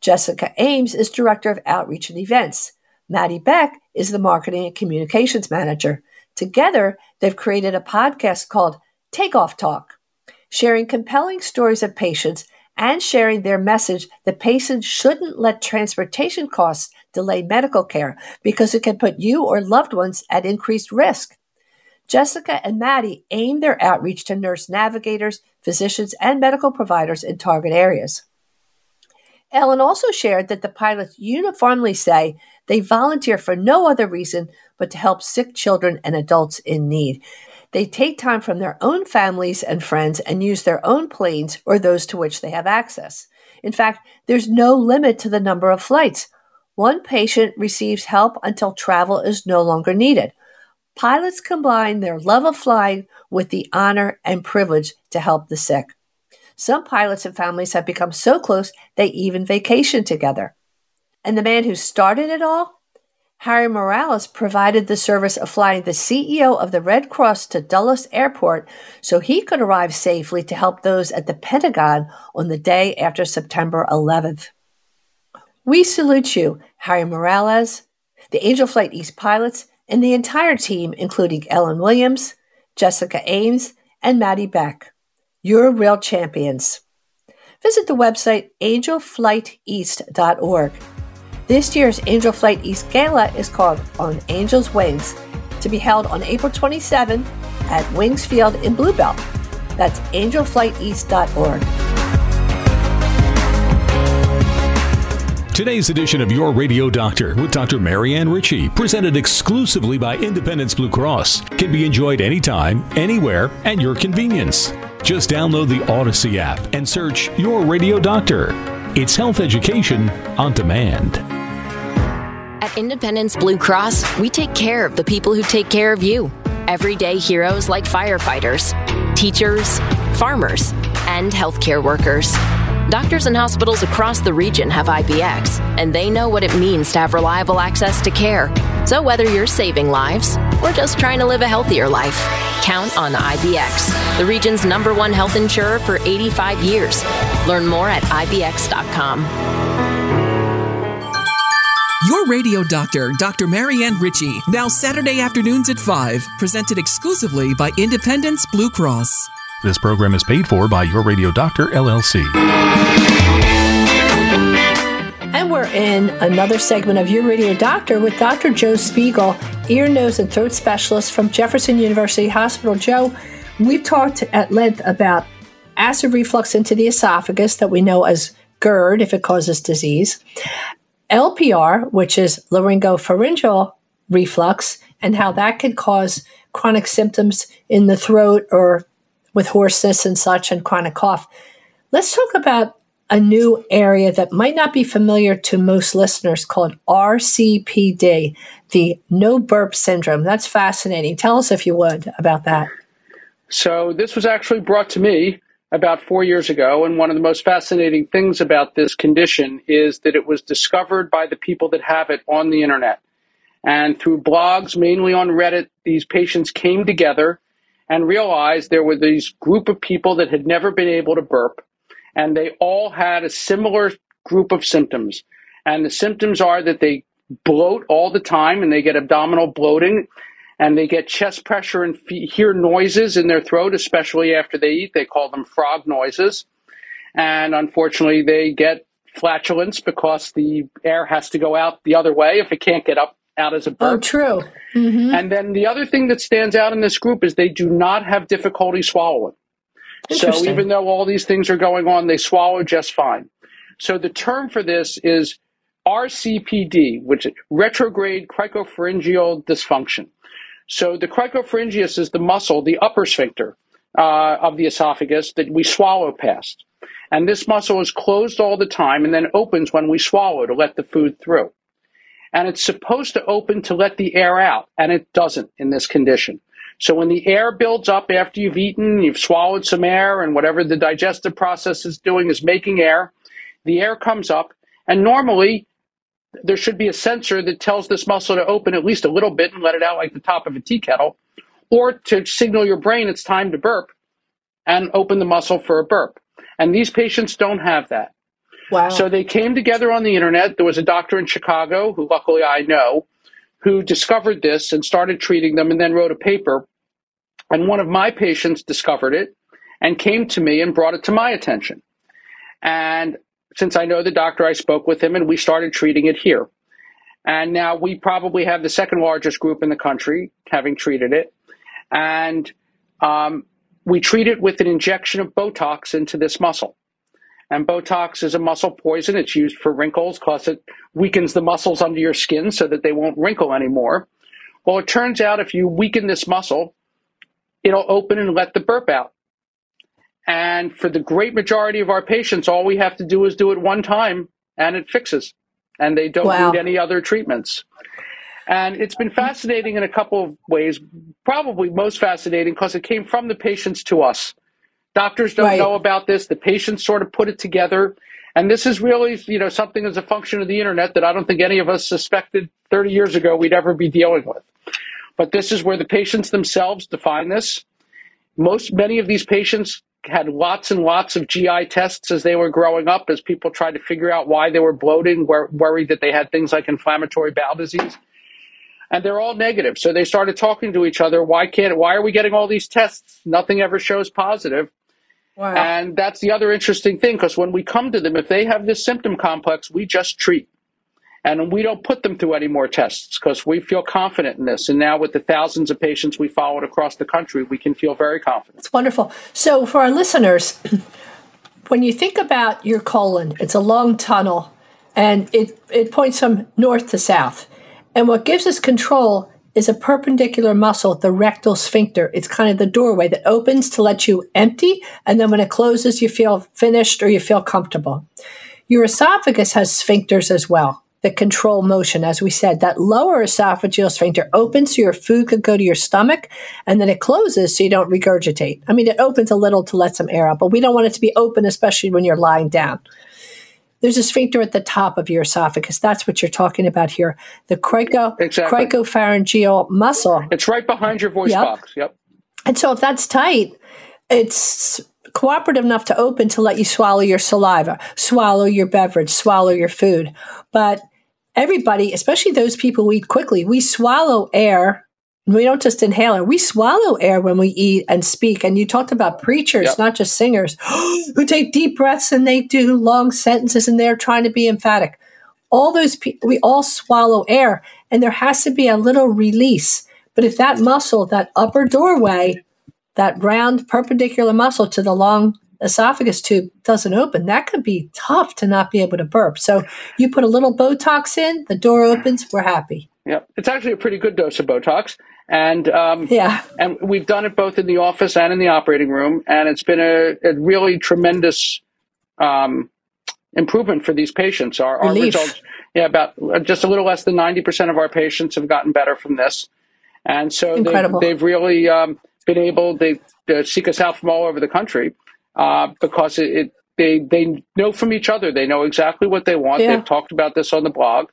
Speaker 5: Jessica Ames is Director of Outreach and Events. Maddie Beck is the Marketing and Communications Manager. Together, they've created a podcast called Takeoff Talk, sharing compelling stories of patients and sharing their message that patients shouldn't let transportation costs delay medical care because it can put you or loved ones at increased risk. Jessica and Maddie aim their outreach to nurse navigators, physicians, and medical providers in target areas. Ellen also shared that the pilots uniformly say they volunteer for no other reason but to help sick children and adults in need. They take time from their own families and friends and use their own planes or those to which they have access. In fact, there's no limit to the number of flights. One patient receives help until travel is no longer needed. Pilots combine their love of flying with the honor and privilege to help the sick. Some pilots and families have become so close they even vacation together. And the man who started it all? Harry Morales provided the service of flying the CEO of the Red Cross to Dulles Airport so he could arrive safely to help those at the Pentagon on the day after September 11th. We salute you, Harry Morales, the Angel Flight East pilots, and the entire team, including Ellen Williams, Jessica Ames, and Maddie Beck. You're real champions. Visit the website angelflighteast.org. This year's Angel Flight East Gala is called On Angel's Wings to be held on April 27 at Wings Field in Blue Bell. That's angelflighteast.org.
Speaker 1: Today's edition of Your Radio Doctor with Dr. Marianne Ritchie, presented exclusively by Independence Blue Cross, can be enjoyed anytime, anywhere, at your convenience. Just download the Audacy app and search Your Radio Doctor. It's health education on demand.
Speaker 2: At Independence Blue Cross, we take care of the people who take care of you. Everyday heroes like firefighters, teachers, farmers, and healthcare workers. Doctors and hospitals across the region have IBX, and they know what it means to have reliable access to care. So whether you're saving lives or just trying to live a healthier life, count on IBX, the region's number one health insurer for 85 years. Learn more at IBX.com.
Speaker 8: Your radio doctor, Dr. Marianne Ritchie, now Saturday afternoons at 5, presented exclusively by Independence Blue Cross.
Speaker 1: This program is paid for by Your Radio Doctor, LLC.
Speaker 5: And we're in another segment of Your Radio Doctor with Dr. Joe Spiegel, ear, nose, and throat specialist from Jefferson University Hospital. Joe, we've talked at length about acid reflux into the esophagus that we know as GERD if it causes disease, LPR, which is laryngopharyngeal reflux, and how that can cause chronic symptoms in the throat or with hoarseness and such and chronic cough. Let's talk about a new area that might not be familiar to most listeners called RCPD, the no burp syndrome. That's fascinating. Tell us, if you would, about that.
Speaker 6: So, this was actually brought to me about four years ago. And one of the most fascinating things about this condition is that it was discovered by the people that have it on the internet. And through blogs, mainly on Reddit, these patients came together and realized there were these group of people that had never been able to burp. And they all had a similar group of symptoms. And the symptoms are that they bloat all the time and they get abdominal bloating and they get chest pressure and hear noises in their throat, especially after they eat. They call them frog noises. And unfortunately, they get flatulence because the air has to go out the other way if it can't get up out as a burp.
Speaker 5: Oh, true. Mm-hmm.
Speaker 6: And then the other thing that stands out in this group is they do not have difficulty swallowing. So even though all these things are going on, they swallow just fine. So the term for this is RCPD, which is retrograde cricopharyngeal dysfunction. So the cricopharyngeus is the muscle, the upper sphincter uh, of the esophagus that we swallow past. And this muscle is closed all the time and then opens when we swallow to let the food through. And it's supposed to open to let the air out, and it doesn't in this condition. So when the air builds up after you've eaten, you've swallowed some air, and whatever the digestive process is doing is making air, the air comes up, and normally there should be a sensor that tells this muscle to open at least a little bit and let it out like the top of a tea kettle, or to signal your brain it's time to burp and open the muscle for a burp. And these patients don't have that.
Speaker 5: Wow.
Speaker 6: So they came together on the internet. There was a doctor in Chicago who luckily I know who discovered this and started treating them and then wrote a paper. And one of my patients discovered it and came to me and brought it to my attention. And since I know the doctor, I spoke with him and we started treating it here. And now we probably have the second largest group in the country having treated it. And um, we treat it with an injection of Botox into this muscle. And Botox is a muscle poison. It's used for wrinkles because it weakens the muscles under your skin so that they won't wrinkle anymore. Well, it turns out if you weaken this muscle, it'll open and let the burp out. And for the great majority of our patients, all we have to do is do it one time and it fixes. And they don't wow. need any other treatments. And it's been fascinating in a couple of ways, probably most fascinating because it came from the patients to us. Doctors don't right. know about this. The patients sort of put it together. And this is really, you know, something as a function of the internet that I don't think any of us suspected 30 years ago we'd ever be dealing with. But this is where the patients themselves define this. Most, many of these patients had lots and lots of GI tests as they were growing up, as people tried to figure out why they were bloating, were worried that they had things like inflammatory bowel disease. And they're all negative. So they started talking to each other. Why can't, why are we getting all these tests? Nothing ever shows positive. Wow. And that's the other interesting thing because when we come to them, if they have this symptom complex, we just treat. And we don't put them through any more tests because we feel confident in this. And now, with the thousands of patients we followed across the country, we can feel very confident.
Speaker 5: It's wonderful. So, for our listeners, when you think about your colon, it's a long tunnel and it, it points from north to south. And what gives us control is a perpendicular muscle, the rectal sphincter. It's kind of the doorway that opens to let you empty. And then when it closes, you feel finished or you feel comfortable. Your esophagus has sphincters as well that control motion. As we said, that lower esophageal sphincter opens so your food could go to your stomach and then it closes so you don't regurgitate. I mean, it opens a little to let some air out, but we don't want it to be open, especially when you're lying down. There's a sphincter at the top of your esophagus. That's what you're talking about here. The crico, exactly. cricopharyngeal muscle.
Speaker 6: It's right behind your voice yep. box. Yep.
Speaker 5: And so if that's tight, it's cooperative enough to open to let you swallow your saliva, swallow your beverage, swallow your food. But everybody, especially those people who eat quickly, we swallow air. We don't just inhale air. We swallow air when we eat and speak. And you talked about preachers, yep. not just singers, who take deep breaths and they do long sentences and they're trying to be emphatic. All those people, we all swallow air and there has to be a little release. But if that muscle, that upper doorway, that round perpendicular muscle to the long esophagus tube doesn't open, that could be tough to not be able to burp. So you put a little Botox in, the door opens, we're happy.
Speaker 6: Yeah, it's actually a pretty good dose of Botox, and um,
Speaker 5: yeah,
Speaker 6: and we've done it both in the office and in the operating room, and it's been a, a really tremendous um, improvement for these patients. Our, our results, yeah, about just a little less than 90% of our patients have gotten better from this. And so they've, they've, really um, been able to, to, seek us out from all over the country uh, because it, it, they, they know from each other. They know exactly what they want. Yeah. They've talked about this on the blog.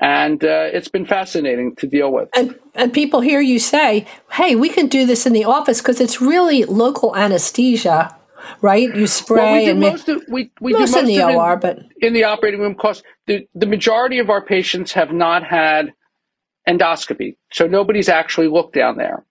Speaker 6: And uh, it's been fascinating to deal with.
Speaker 5: And, and people hear you say, hey, we can do this in the office because it's really local anesthesia right? You spray well, we
Speaker 6: do and most of, we, we most, do most
Speaker 5: in the OR, but
Speaker 6: in the operating room, because the, the majority of our patients have not had endoscopy, so nobody's actually looked down there.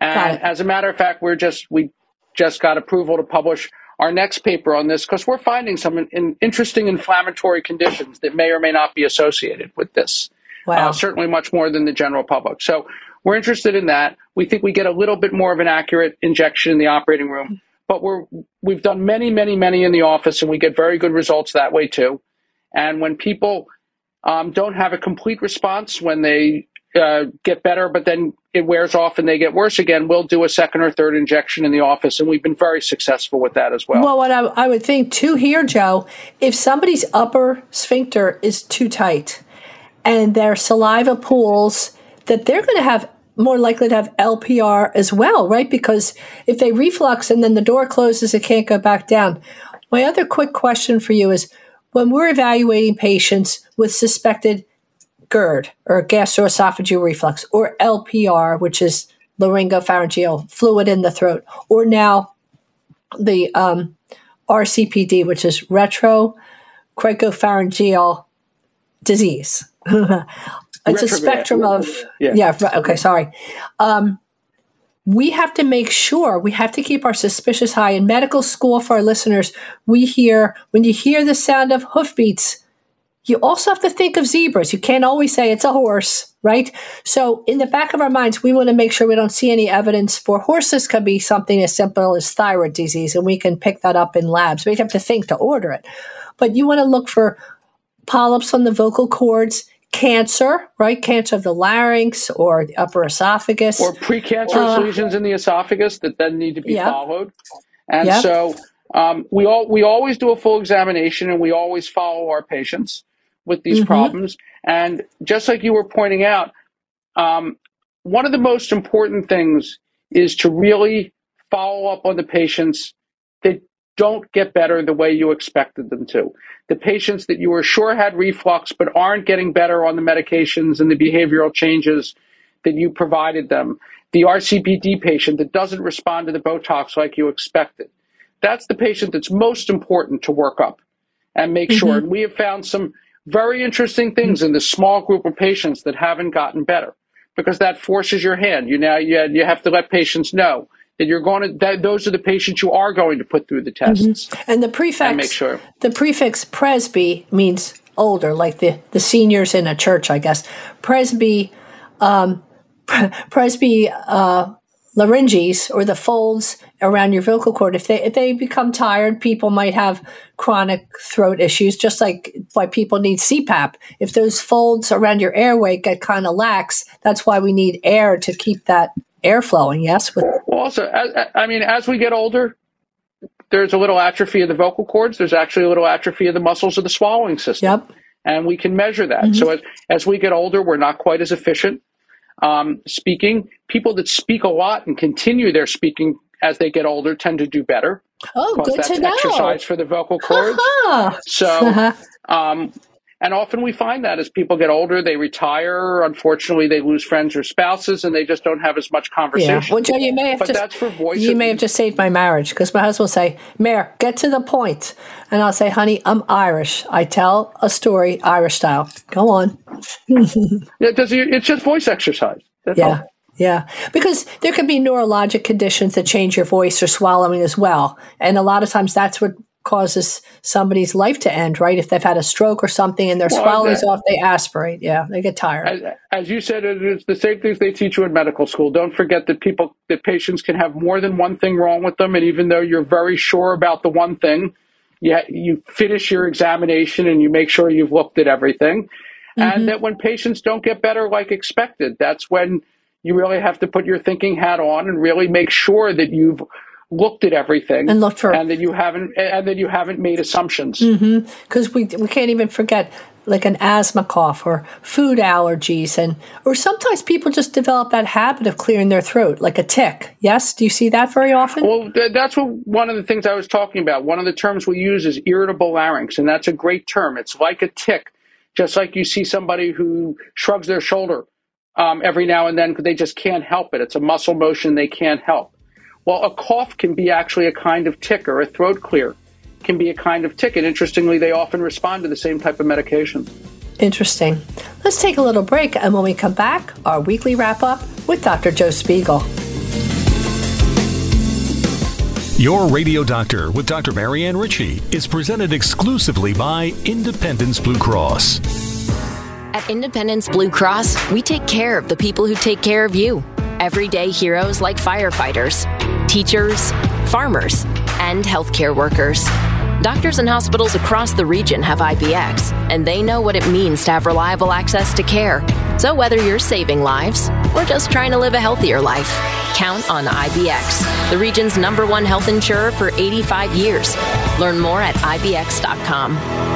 Speaker 6: And as a matter of fact, we're just we just got approval to publish our next paper on this because we're finding some in, in interesting inflammatory conditions that may or may not be associated with this.
Speaker 5: Wow.
Speaker 6: Uh, certainly much more than the general public. So we're interested in that. We think we get a little bit more of an accurate injection in the operating room but we're we've done many, many, many in the office, and we get very good results that way too. And when people um, don't have a complete response, when they uh, get better, but then it wears off and they get worse again, we'll do a second or third injection in the office, and we've been very successful with that as well.
Speaker 5: Well, what I, I would think too here, Joe, if somebody's upper sphincter is too tight and their saliva pools, that they're going to have more likely to have LPR as well, right? Because if they reflux and then the door closes, it can't go back down. My other quick question for you is when we're evaluating patients with suspected GERD or gastroesophageal reflux or LPR, which is laryngopharyngeal fluid in the throat, or now the um, RCPD, which is retrocricopharyngeal disease. it's a spectrum of yeah. yeah okay sorry um, we have to make sure we have to keep our suspicious high in medical school for our listeners we hear when you hear the sound of hoofbeats you also have to think of zebras you can't always say it's a horse right so in the back of our minds we want to make sure we don't see any evidence for horses could be something as simple as thyroid disease and we can pick that up in labs we have to think to order it but you want to look for polyps on the vocal cords cancer, right? Cancer of the larynx or the upper esophagus.
Speaker 6: Or precancerous uh, lesions in the esophagus that then need to be yep. followed. And yep. so um, we all we always do a full examination and we always follow our patients with these mm-hmm. problems. And just like you were pointing out, um, one of the most important things is to really follow up on the patients that don't get better the way you expected them to the patients that you were sure had reflux but aren't getting better on the medications and the behavioral changes that you provided them, the RCPD patient that doesn't respond to the Botox like you expected. That's the patient that's most important to work up and make mm-hmm. sure. And we have found some very interesting things in this small group of patients that haven't gotten better because that forces your hand. You now you, you have to let patients know that you're going to that those are the patients you are going to put through the tests
Speaker 5: mm-hmm. and the prefix and
Speaker 6: make sure
Speaker 5: the prefix presby means older like the the seniors in a church i guess presby um, presby uh, larynges or the folds around your vocal cord if they if they become tired people might have chronic throat issues just like why people need CPAP if those folds around your airway get kind of lax that's why we need air to keep that air flowing. Yes.
Speaker 6: With- well, also, I, I mean, as we get older, there's a little atrophy of the vocal cords. There's actually a little atrophy of the muscles of the swallowing system.
Speaker 5: Yep.
Speaker 6: And we can measure that. Mm-hmm. So as, as we get older, we're not quite as efficient um, speaking. People that speak a lot and continue their speaking as they get older tend to do better.
Speaker 5: Oh, good
Speaker 6: that's
Speaker 5: to know.
Speaker 6: Exercise for the vocal cords. so, um, and often we find that as people get older, they retire. Unfortunately, they lose friends or spouses, and they just don't have as much conversation.
Speaker 5: Yeah. Well, Joe, you may have
Speaker 6: but
Speaker 5: just,
Speaker 6: that's for voice.
Speaker 5: You may have just saved my marriage because my husband will say, "Mayor, get to the point," and I'll say, "Honey, I'm Irish. I tell a story Irish style. Go on."
Speaker 6: yeah, does it's just voice exercise. That's
Speaker 5: yeah.
Speaker 6: All.
Speaker 5: Yeah, because there can be neurologic conditions that change your voice or swallowing as well. And a lot of times that's what causes somebody's life to end, right? If they've had a stroke or something and their well, swallowing's off, they aspirate. Yeah, they get tired.
Speaker 6: As, as, you said, it's the same things they teach you in medical school. Don't forget that people, that patients can have more than one thing wrong with them, and even though you're very sure about the one thing, you, you finish your examination and you make sure you've looked at everything. Mm-hmm. And that when patients don't get better like expected, that's when you really have to put your thinking hat on and really make sure that you've looked at everything
Speaker 5: and looked for
Speaker 6: and that you haven't and that you haven't made assumptions.
Speaker 5: Because mm-hmm. we we can't even forget like an asthma cough or food allergies and or sometimes people just develop that habit of clearing their throat like a tic. Yes? Do you see that very often?
Speaker 6: Well th- that's what one of the things i was talking about. One of the terms we use is irritable larynx and that's a great term. It's like a tic just like you see somebody who shrugs their shoulder um, every now and then because they just can't help it. It's a muscle motion they can't help well, a cough can be actually a kind of tic or a throat clear can be a kind of tic. And interestingly, they often respond to the same type of medication.
Speaker 5: Interesting. Let's take a little break. And when we come back, our weekly wrap up with Dr. Joe Spiegel.
Speaker 1: Your Radio Doctor with Dr. Marianne Ritchie is presented exclusively by Independence Blue Cross.
Speaker 2: At Independence Blue Cross, we take care of the people who take care of you. Everyday heroes like firefighters teachers, farmers, and healthcare workers. Doctors and hospitals across the region have IBX, and they know what it means to have reliable access to care. So whether you're saving lives or just trying to live a healthier life, count on IBX, the region's number one health insurer for 85 years. Learn more at IBX.com.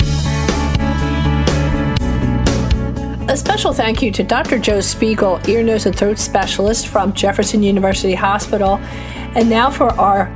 Speaker 5: A special thank you to Dr. Joe Spiegel, ear, nose, and throat specialist from Jefferson University Hospital. And now for our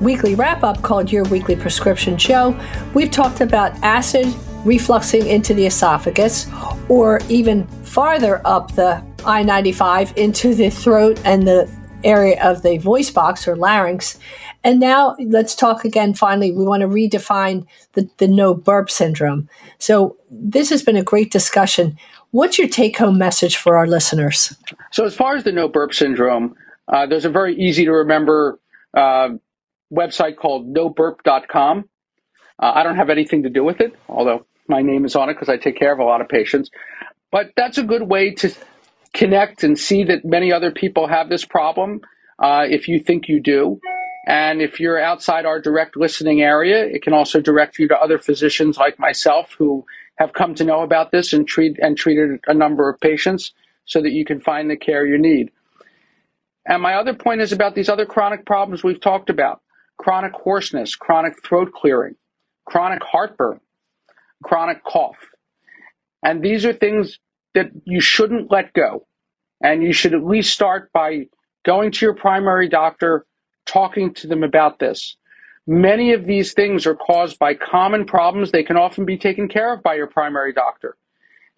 Speaker 5: weekly wrap up called Your Weekly Prescription Show. We've talked about acid refluxing into the esophagus or even farther up the I 95 into the throat and the area of the voice box or larynx. And now let's talk again. Finally, we want to redefine the, the no burp syndrome. So, this has been a great discussion. What's your take home message for our listeners?
Speaker 6: So, as far as the no burp syndrome, uh, there's a very easy to remember uh, website called noburp.com. Uh, I don't have anything to do with it, although my name is on it because I take care of a lot of patients. But that's a good way to connect and see that many other people have this problem uh, if you think you do. And if you're outside our direct listening area, it can also direct you to other physicians like myself who have come to know about this and treat and treated a number of patients so that you can find the care you need. And my other point is about these other chronic problems we've talked about chronic hoarseness, chronic throat clearing, chronic heartburn, chronic cough. And these are things that you shouldn't let go. And you should at least start by going to your primary doctor talking to them about this. Many of these things are caused by common problems. They can often be taken care of by your primary doctor.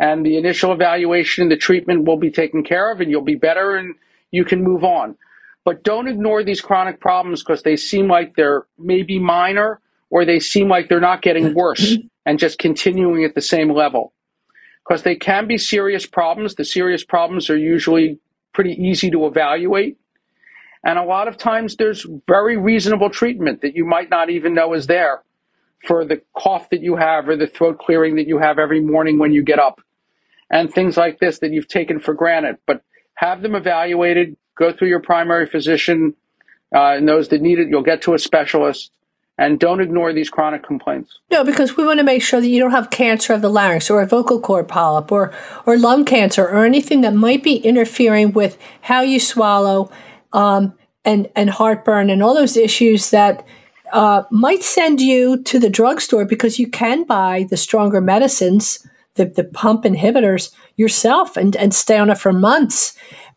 Speaker 6: And the initial evaluation and the treatment will be taken care of, and you'll be better and you can move on. But don't ignore these chronic problems because they seem like they're maybe minor or they seem like they're not getting worse and just continuing at the same level. Because they can be serious problems. The serious problems are usually pretty easy to evaluate. And a lot of times there's very reasonable treatment that you might not even know is there for the cough that you have or the throat clearing that you have every morning when you get up and things like this that you've taken for granted. But have them evaluated, go through your primary physician, uh, and those that need it, you'll get to a specialist. And don't ignore these chronic complaints.
Speaker 5: No, because we want to make sure that you don't have cancer of the larynx or a vocal cord polyp or, or lung cancer or anything that might be interfering with how you swallow um, and and heartburn and all those issues that uh, might send you to the drugstore because you can buy the stronger medicines, the, the pump inhibitors yourself and, and stay on it for months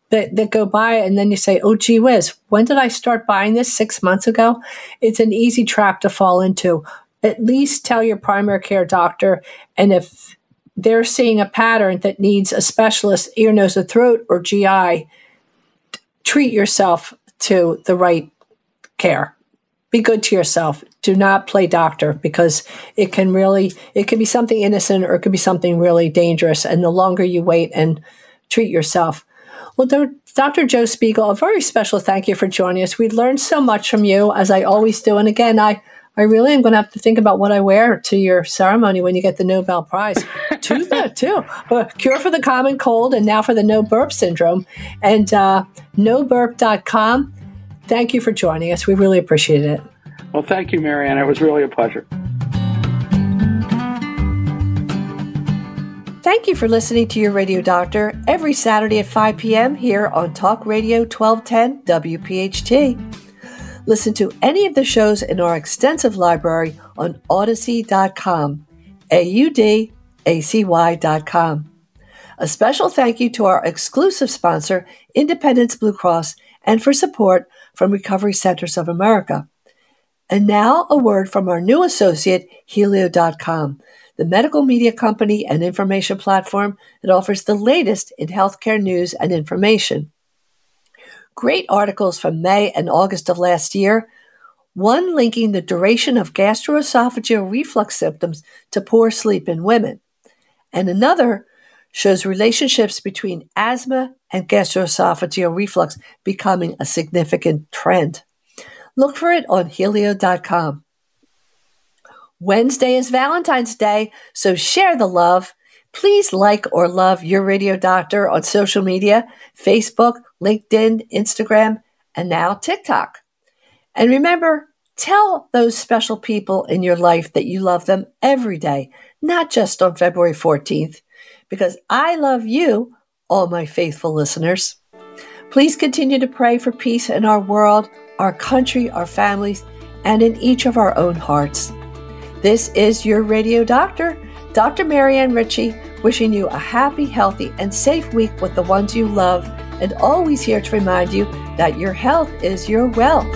Speaker 5: that, that go by. And then you say, oh, gee whiz, when did I start buying this? Six months ago? It's an easy trap to fall into. At least tell your primary care doctor. And if they're seeing a pattern that needs a specialist, ear, nose, and throat, or GI, treat yourself to the right care. Be good to yourself. Do not play doctor because it can really, it can be something innocent or it could be something really dangerous. And the longer you wait and treat yourself. Well, Dr. Joe Spiegel, a very special thank you for joining us. We learned so much from you, as I always do. And again, I, I really am going to have to think about what I wear to your ceremony when you get the Nobel Prize. too good, too. Uh, cure for the common cold and now for the no burp syndrome. And uh, noburp.com. Thank you for joining us. We really appreciate it.
Speaker 6: Well, thank you, Marianne. It was really a pleasure.
Speaker 5: Thank you for listening to your radio doctor every Saturday at 5 p.m. here on Talk Radio 1210 WPHT. Listen to any of the shows in our extensive library on Audacy.com, A U D A C Y.com. A special thank you to our exclusive sponsor, Independence Blue Cross, and for support from Recovery Centers of America. And now a word from our new associate, Healio.com the medical media company and information platform that offers the latest in healthcare news and information. Great articles from May and August of last year, one linking the duration of gastroesophageal reflux symptoms to poor sleep in women, and another shows relationships between asthma and gastroesophageal reflux becoming a significant trend. Look for it on healio.com. Wednesday is Valentine's Day, so share the love. Please like or love your radio doctor on social media Facebook, LinkedIn, Instagram, and now TikTok. And remember, tell those special people in your life that you love them every day, not just on February 14th, because I love you, all my faithful listeners. Please continue to pray for peace in our world, our country, our families, and in each of our own hearts. This is your radio doctor, Dr. Marianne Ritchie, wishing you a happy, healthy, and safe week with the ones you love, and always here to remind you that your health is your wealth.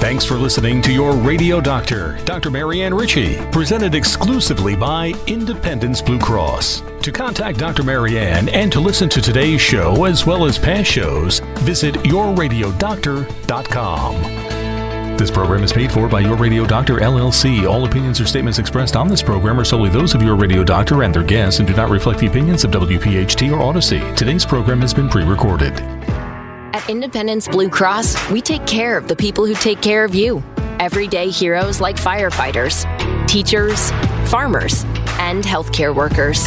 Speaker 1: Thanks for listening to your radio doctor, Dr. Marianne Ritchie, presented exclusively by Independence Blue Cross. To contact Dr. Marianne and to listen to today's show as well as past shows, visit yourradiodoctor.com. This program is paid for by Your Radio Doctor LLC. All opinions or statements expressed on this program are solely those of Your Radio Doctor and their guests and do not reflect the opinions of WPHT or Audacy. Today's program has been pre recorded.
Speaker 2: At Independence Blue Cross, we take care of the people who take care of you. Everyday heroes like firefighters, teachers, farmers, and healthcare workers.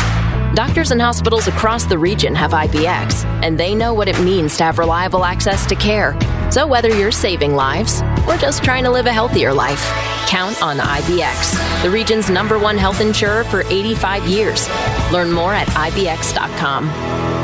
Speaker 2: Doctors and hospitals across the region have IBX, and they know what it means to have reliable access to care. So whether you're saving lives or just trying to live a healthier life, count on IBX, the region's number one health insurer for 85 years. Learn more at IBX.com.